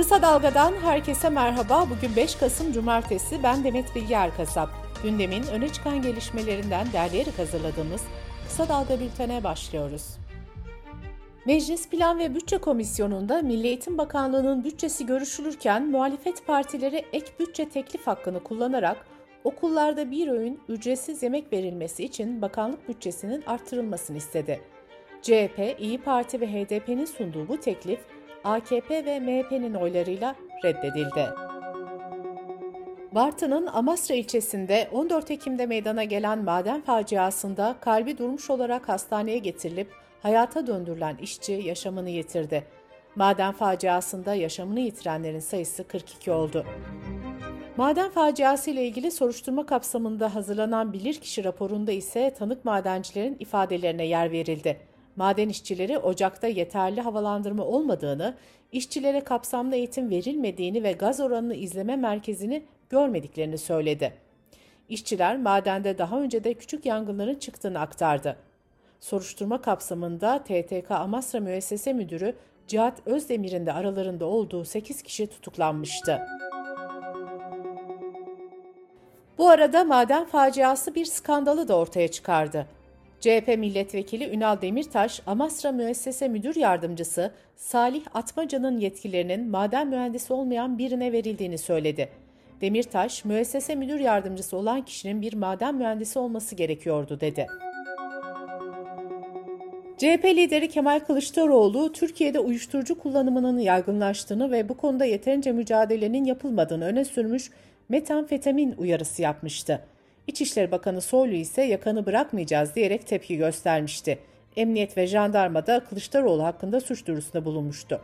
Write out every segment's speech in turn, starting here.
Kısa Dalga'dan herkese merhaba. Bugün 5 Kasım Cumartesi. Ben Demet Bilge Erkasap. Gündemin öne çıkan gelişmelerinden derleyerek hazırladığımız Kısa Dalga bültene başlıyoruz. Meclis Plan ve Bütçe Komisyonu'nda Milli Eğitim Bakanlığı'nın bütçesi görüşülürken muhalefet partileri ek bütçe teklif hakkını kullanarak okullarda bir öğün ücretsiz yemek verilmesi için bakanlık bütçesinin artırılmasını istedi. CHP, İyi Parti ve HDP'nin sunduğu bu teklif AKP ve MHP'nin oylarıyla reddedildi. Bartın'ın Amasra ilçesinde 14 Ekim'de meydana gelen maden faciasında kalbi durmuş olarak hastaneye getirilip hayata döndürülen işçi yaşamını yitirdi. Maden faciasında yaşamını yitirenlerin sayısı 42 oldu. Maden faciası ile ilgili soruşturma kapsamında hazırlanan bilirkişi raporunda ise tanık madencilerin ifadelerine yer verildi. Maden işçileri ocakta yeterli havalandırma olmadığını, işçilere kapsamlı eğitim verilmediğini ve gaz oranını izleme merkezini görmediklerini söyledi. İşçiler madende daha önce de küçük yangınların çıktığını aktardı. Soruşturma kapsamında TTK Amasra Müessese Müdürü Cihat Özdemir'in de aralarında olduğu 8 kişi tutuklanmıştı. Bu arada maden faciası bir skandalı da ortaya çıkardı. CHP milletvekili Ünal Demirtaş, Amasra Müessese Müdür Yardımcısı Salih Atmaca'nın yetkilerinin maden mühendisi olmayan birine verildiğini söyledi. Demirtaş, müessese müdür yardımcısı olan kişinin bir maden mühendisi olması gerekiyordu dedi. CHP lideri Kemal Kılıçdaroğlu, Türkiye'de uyuşturucu kullanımının yaygınlaştığını ve bu konuda yeterince mücadelenin yapılmadığını öne sürmüş metamfetamin uyarısı yapmıştı. İçişleri Bakanı Soylu ise yakanı bırakmayacağız diyerek tepki göstermişti. Emniyet ve jandarma da Kılıçdaroğlu hakkında suç duyurusunda bulunmuştu.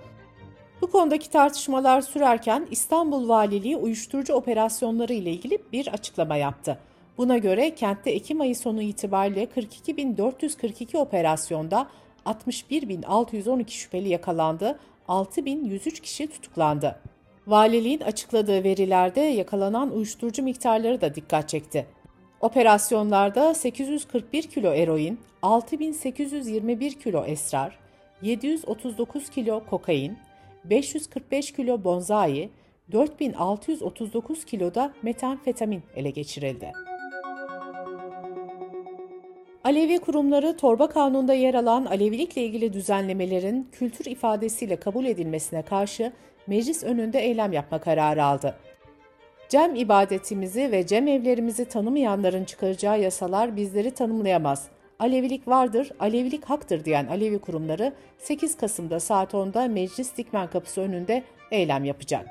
Bu konudaki tartışmalar sürerken İstanbul Valiliği uyuşturucu operasyonları ile ilgili bir açıklama yaptı. Buna göre kentte Ekim ayı sonu itibariyle 42.442 operasyonda 61.612 şüpheli yakalandı, 6.103 kişi tutuklandı. Valiliğin açıkladığı verilerde yakalanan uyuşturucu miktarları da dikkat çekti. Operasyonlarda 841 kilo eroin, 6821 kilo esrar, 739 kilo kokain, 545 kilo bonzai, 4639 kiloda metamfetamin ele geçirildi. Alevi kurumları torba kanunda yer alan Alevilikle ilgili düzenlemelerin kültür ifadesiyle kabul edilmesine karşı meclis önünde eylem yapma kararı aldı. Cem ibadetimizi ve cem evlerimizi tanımayanların çıkaracağı yasalar bizleri tanımlayamaz. Alevilik vardır, Alevilik haktır diyen Alevi kurumları 8 Kasım'da saat 10'da Meclis Dikmen Kapısı önünde eylem yapacak.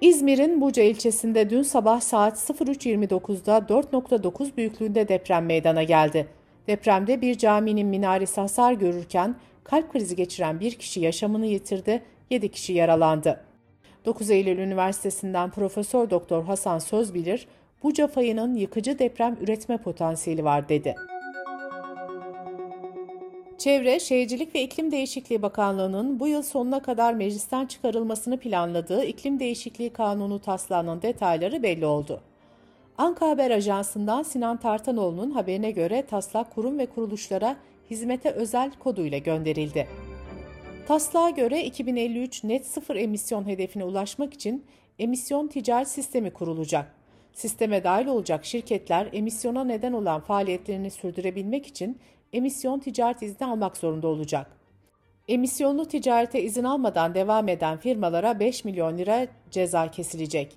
İzmir'in Buca ilçesinde dün sabah saat 03.29'da 4.9 büyüklüğünde deprem meydana geldi. Depremde bir caminin minaresi hasar görürken kalp krizi geçiren bir kişi yaşamını yitirdi, 7 kişi yaralandı. 9 Eylül Üniversitesi'nden Profesör Doktor Hasan Sözbilir, Buca fayının yıkıcı deprem üretme potansiyeli var dedi. Çevre, Şehircilik ve İklim Değişikliği Bakanlığı'nın bu yıl sonuna kadar meclisten çıkarılmasını planladığı İklim Değişikliği Kanunu taslağının detayları belli oldu. Anka Haber Ajansı'ndan Sinan Tartanoğlu'nun haberine göre taslak kurum ve kuruluşlara hizmete özel koduyla gönderildi. Taslağa göre 2053 net sıfır emisyon hedefine ulaşmak için emisyon ticaret sistemi kurulacak. Sisteme dahil olacak şirketler emisyona neden olan faaliyetlerini sürdürebilmek için emisyon ticaret izni almak zorunda olacak. Emisyonlu ticarete izin almadan devam eden firmalara 5 milyon lira ceza kesilecek.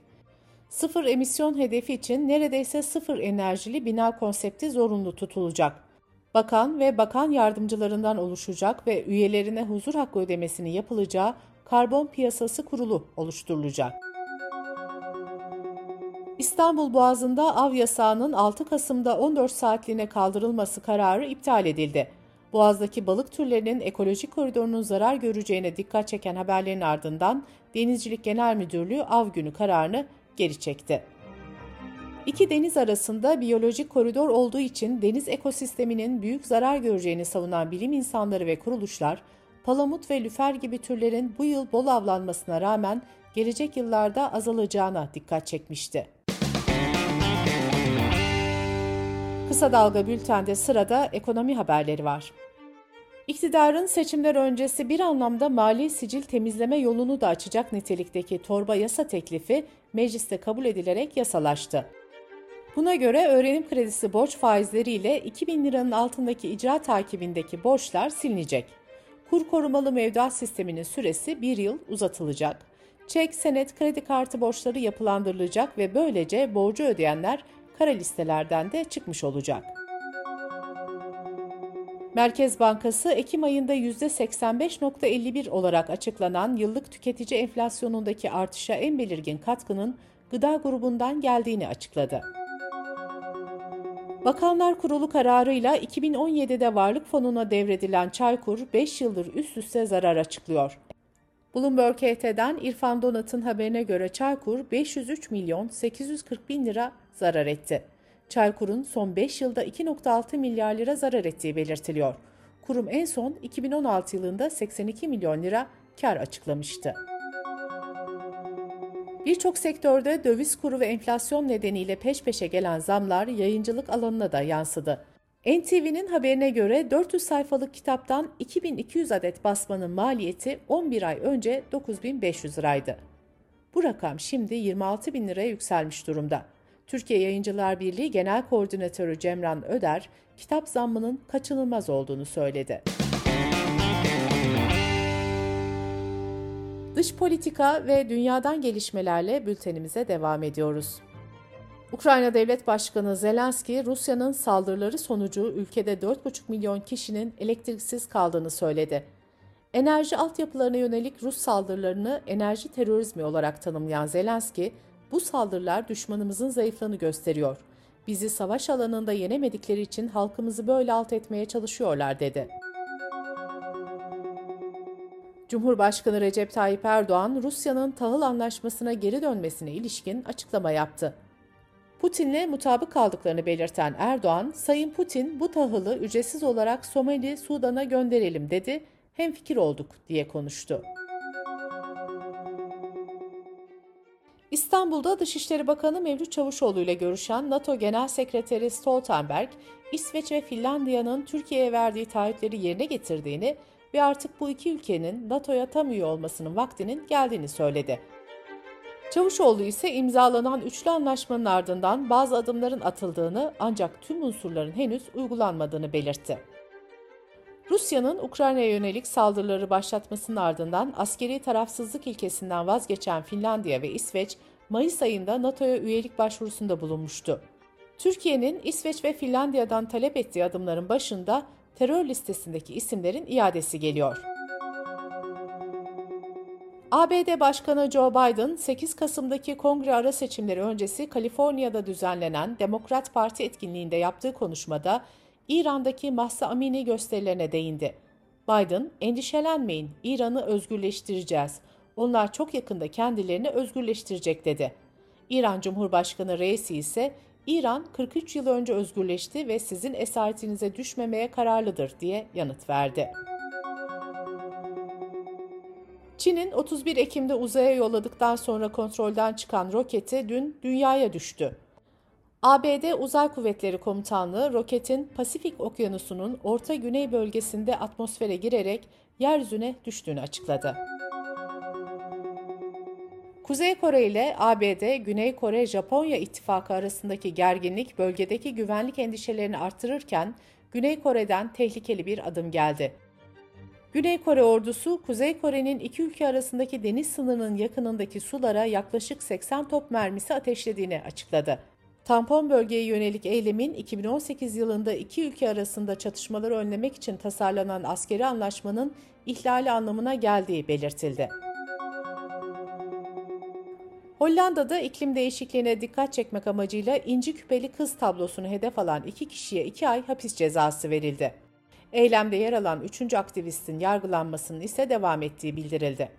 Sıfır emisyon hedefi için neredeyse sıfır enerjili bina konsepti zorunlu tutulacak. Bakan ve bakan yardımcılarından oluşacak ve üyelerine huzur hakkı ödemesini yapılacağı karbon piyasası kurulu oluşturulacak. İstanbul Boğazı'nda av yasağının 6 Kasım'da 14 saatliğine kaldırılması kararı iptal edildi. Boğaz'daki balık türlerinin ekolojik koridorunun zarar göreceğine dikkat çeken haberlerin ardından Denizcilik Genel Müdürlüğü av günü kararını geri çekti. İki deniz arasında biyolojik koridor olduğu için deniz ekosisteminin büyük zarar göreceğini savunan bilim insanları ve kuruluşlar, palamut ve lüfer gibi türlerin bu yıl bol avlanmasına rağmen gelecek yıllarda azalacağına dikkat çekmişti. Kısa Dalga Bülten'de sırada ekonomi haberleri var. İktidarın seçimler öncesi bir anlamda mali sicil temizleme yolunu da açacak nitelikteki torba yasa teklifi mecliste kabul edilerek yasalaştı. Buna göre öğrenim kredisi borç faizleriyle 2000 liranın altındaki icra takibindeki borçlar silinecek. Kur korumalı mevduat sisteminin süresi bir yıl uzatılacak. Çek, senet, kredi kartı borçları yapılandırılacak ve böylece borcu ödeyenler kara listelerden de çıkmış olacak. Merkez Bankası Ekim ayında %85.51 olarak açıklanan yıllık tüketici enflasyonundaki artışa en belirgin katkının gıda grubundan geldiğini açıkladı. Bakanlar Kurulu kararıyla 2017'de Varlık Fonu'na devredilen Çaykur 5 yıldır üst üste zarar açıklıyor. Bloomberg HT'den İrfan Donat'ın haberine göre Çaykur 503 milyon 840 bin lira zarar etti. Çaykur'un son 5 yılda 2.6 milyar lira zarar ettiği belirtiliyor. Kurum en son 2016 yılında 82 milyon lira kar açıklamıştı. Birçok sektörde döviz kuru ve enflasyon nedeniyle peş peşe gelen zamlar yayıncılık alanına da yansıdı. NTV'nin haberine göre 400 sayfalık kitaptan 2200 adet basmanın maliyeti 11 ay önce 9500 liraydı. Bu rakam şimdi 26 bin liraya yükselmiş durumda. Türkiye Yayıncılar Birliği Genel Koordinatörü Cemran Öder, kitap zammının kaçınılmaz olduğunu söyledi. Dış politika ve dünyadan gelişmelerle bültenimize devam ediyoruz. Ukrayna Devlet Başkanı Zelenski, Rusya'nın saldırıları sonucu ülkede 4,5 milyon kişinin elektriksiz kaldığını söyledi. Enerji altyapılarına yönelik Rus saldırılarını enerji terörizmi olarak tanımlayan Zelenski, bu saldırılar düşmanımızın zayıflığını gösteriyor. Bizi savaş alanında yenemedikleri için halkımızı böyle alt etmeye çalışıyorlar dedi. Cumhurbaşkanı Recep Tayyip Erdoğan, Rusya'nın tahıl anlaşmasına geri dönmesine ilişkin açıklama yaptı. Putin'le mutabık kaldıklarını belirten Erdoğan, Sayın Putin bu tahılı ücretsiz olarak Somali, Sudan'a gönderelim dedi, hem fikir olduk diye konuştu. İstanbul'da Dışişleri Bakanı Mevlüt Çavuşoğlu ile görüşen NATO Genel Sekreteri Stoltenberg, İsveç ve Finlandiya'nın Türkiye'ye verdiği taahhütleri yerine getirdiğini ve artık bu iki ülkenin NATO'ya tam üye olmasının vaktinin geldiğini söyledi. Çavuşoğlu ise imzalanan üçlü anlaşmanın ardından bazı adımların atıldığını ancak tüm unsurların henüz uygulanmadığını belirtti. Rusya'nın Ukrayna'ya yönelik saldırıları başlatmasının ardından askeri tarafsızlık ilkesinden vazgeçen Finlandiya ve İsveç, Mayıs ayında NATO'ya üyelik başvurusunda bulunmuştu. Türkiye'nin İsveç ve Finlandiya'dan talep ettiği adımların başında terör listesindeki isimlerin iadesi geliyor. ABD Başkanı Joe Biden, 8 Kasım'daki kongre ara seçimleri öncesi Kaliforniya'da düzenlenen Demokrat Parti etkinliğinde yaptığı konuşmada İran'daki Mahsa Amini gösterilerine değindi. Biden, endişelenmeyin, İran'ı özgürleştireceğiz. Onlar çok yakında kendilerini özgürleştirecek dedi. İran Cumhurbaşkanı Reisi ise İran 43 yıl önce özgürleşti ve sizin esaretinize düşmemeye kararlıdır diye yanıt verdi. Çin'in 31 Ekim'de uzaya yolladıktan sonra kontrolden çıkan roketi dün dünyaya düştü. ABD Uzay Kuvvetleri Komutanlığı roketin Pasifik Okyanusu'nun orta güney bölgesinde atmosfere girerek yeryüzüne düştüğünü açıkladı. Kuzey Kore ile ABD, Güney Kore, Japonya ittifakı arasındaki gerginlik bölgedeki güvenlik endişelerini artırırken Güney Kore'den tehlikeli bir adım geldi. Güney Kore ordusu, Kuzey Kore'nin iki ülke arasındaki deniz sınırının yakınındaki sulara yaklaşık 80 top mermisi ateşlediğini açıkladı. Tampon bölgeye yönelik eylemin 2018 yılında iki ülke arasında çatışmaları önlemek için tasarlanan askeri anlaşmanın ihlali anlamına geldiği belirtildi. Hollanda'da iklim değişikliğine dikkat çekmek amacıyla inci küpeli kız tablosunu hedef alan iki kişiye iki ay hapis cezası verildi. Eylemde yer alan üçüncü aktivistin yargılanmasının ise devam ettiği bildirildi.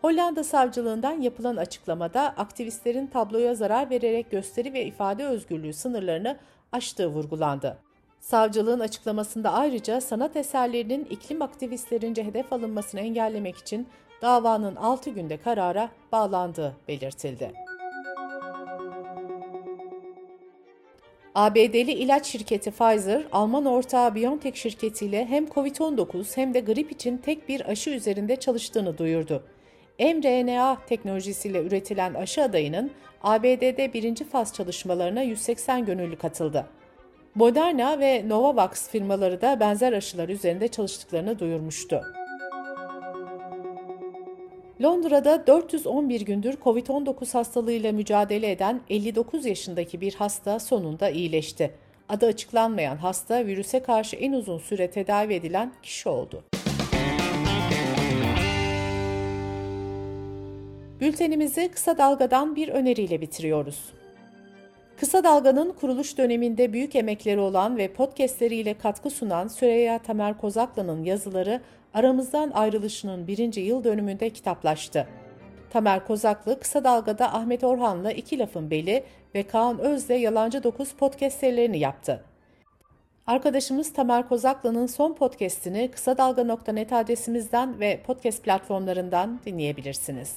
Hollanda savcılığından yapılan açıklamada aktivistlerin tabloya zarar vererek gösteri ve ifade özgürlüğü sınırlarını aştığı vurgulandı. Savcılığın açıklamasında ayrıca sanat eserlerinin iklim aktivistlerince hedef alınmasını engellemek için davanın 6 günde karara bağlandığı belirtildi. ABD'li ilaç şirketi Pfizer, Alman ortağı BioNTech şirketiyle hem COVID-19 hem de grip için tek bir aşı üzerinde çalıştığını duyurdu. mRNA teknolojisiyle üretilen aşı adayının ABD'de birinci faz çalışmalarına 180 gönüllü katıldı. Moderna ve Novavax firmaları da benzer aşılar üzerinde çalıştıklarını duyurmuştu. Londra'da 411 gündür COVID-19 hastalığıyla mücadele eden 59 yaşındaki bir hasta sonunda iyileşti. Adı açıklanmayan hasta virüse karşı en uzun süre tedavi edilen kişi oldu. Bültenimizi kısa dalgadan bir öneriyle bitiriyoruz. Kısa Dalga'nın kuruluş döneminde büyük emekleri olan ve podcastleriyle katkı sunan Süreyya Tamer Kozaklı'nın yazıları aramızdan ayrılışının birinci yıl dönümünde kitaplaştı. Tamer Kozaklı Kısa Dalga'da Ahmet Orhan'la İki Lafın Beli ve Kaan Öz'le Yalancı Dokuz podcast serilerini yaptı. Arkadaşımız Tamer Kozaklı'nın son podcastini kısa dalga.net adresimizden ve podcast platformlarından dinleyebilirsiniz.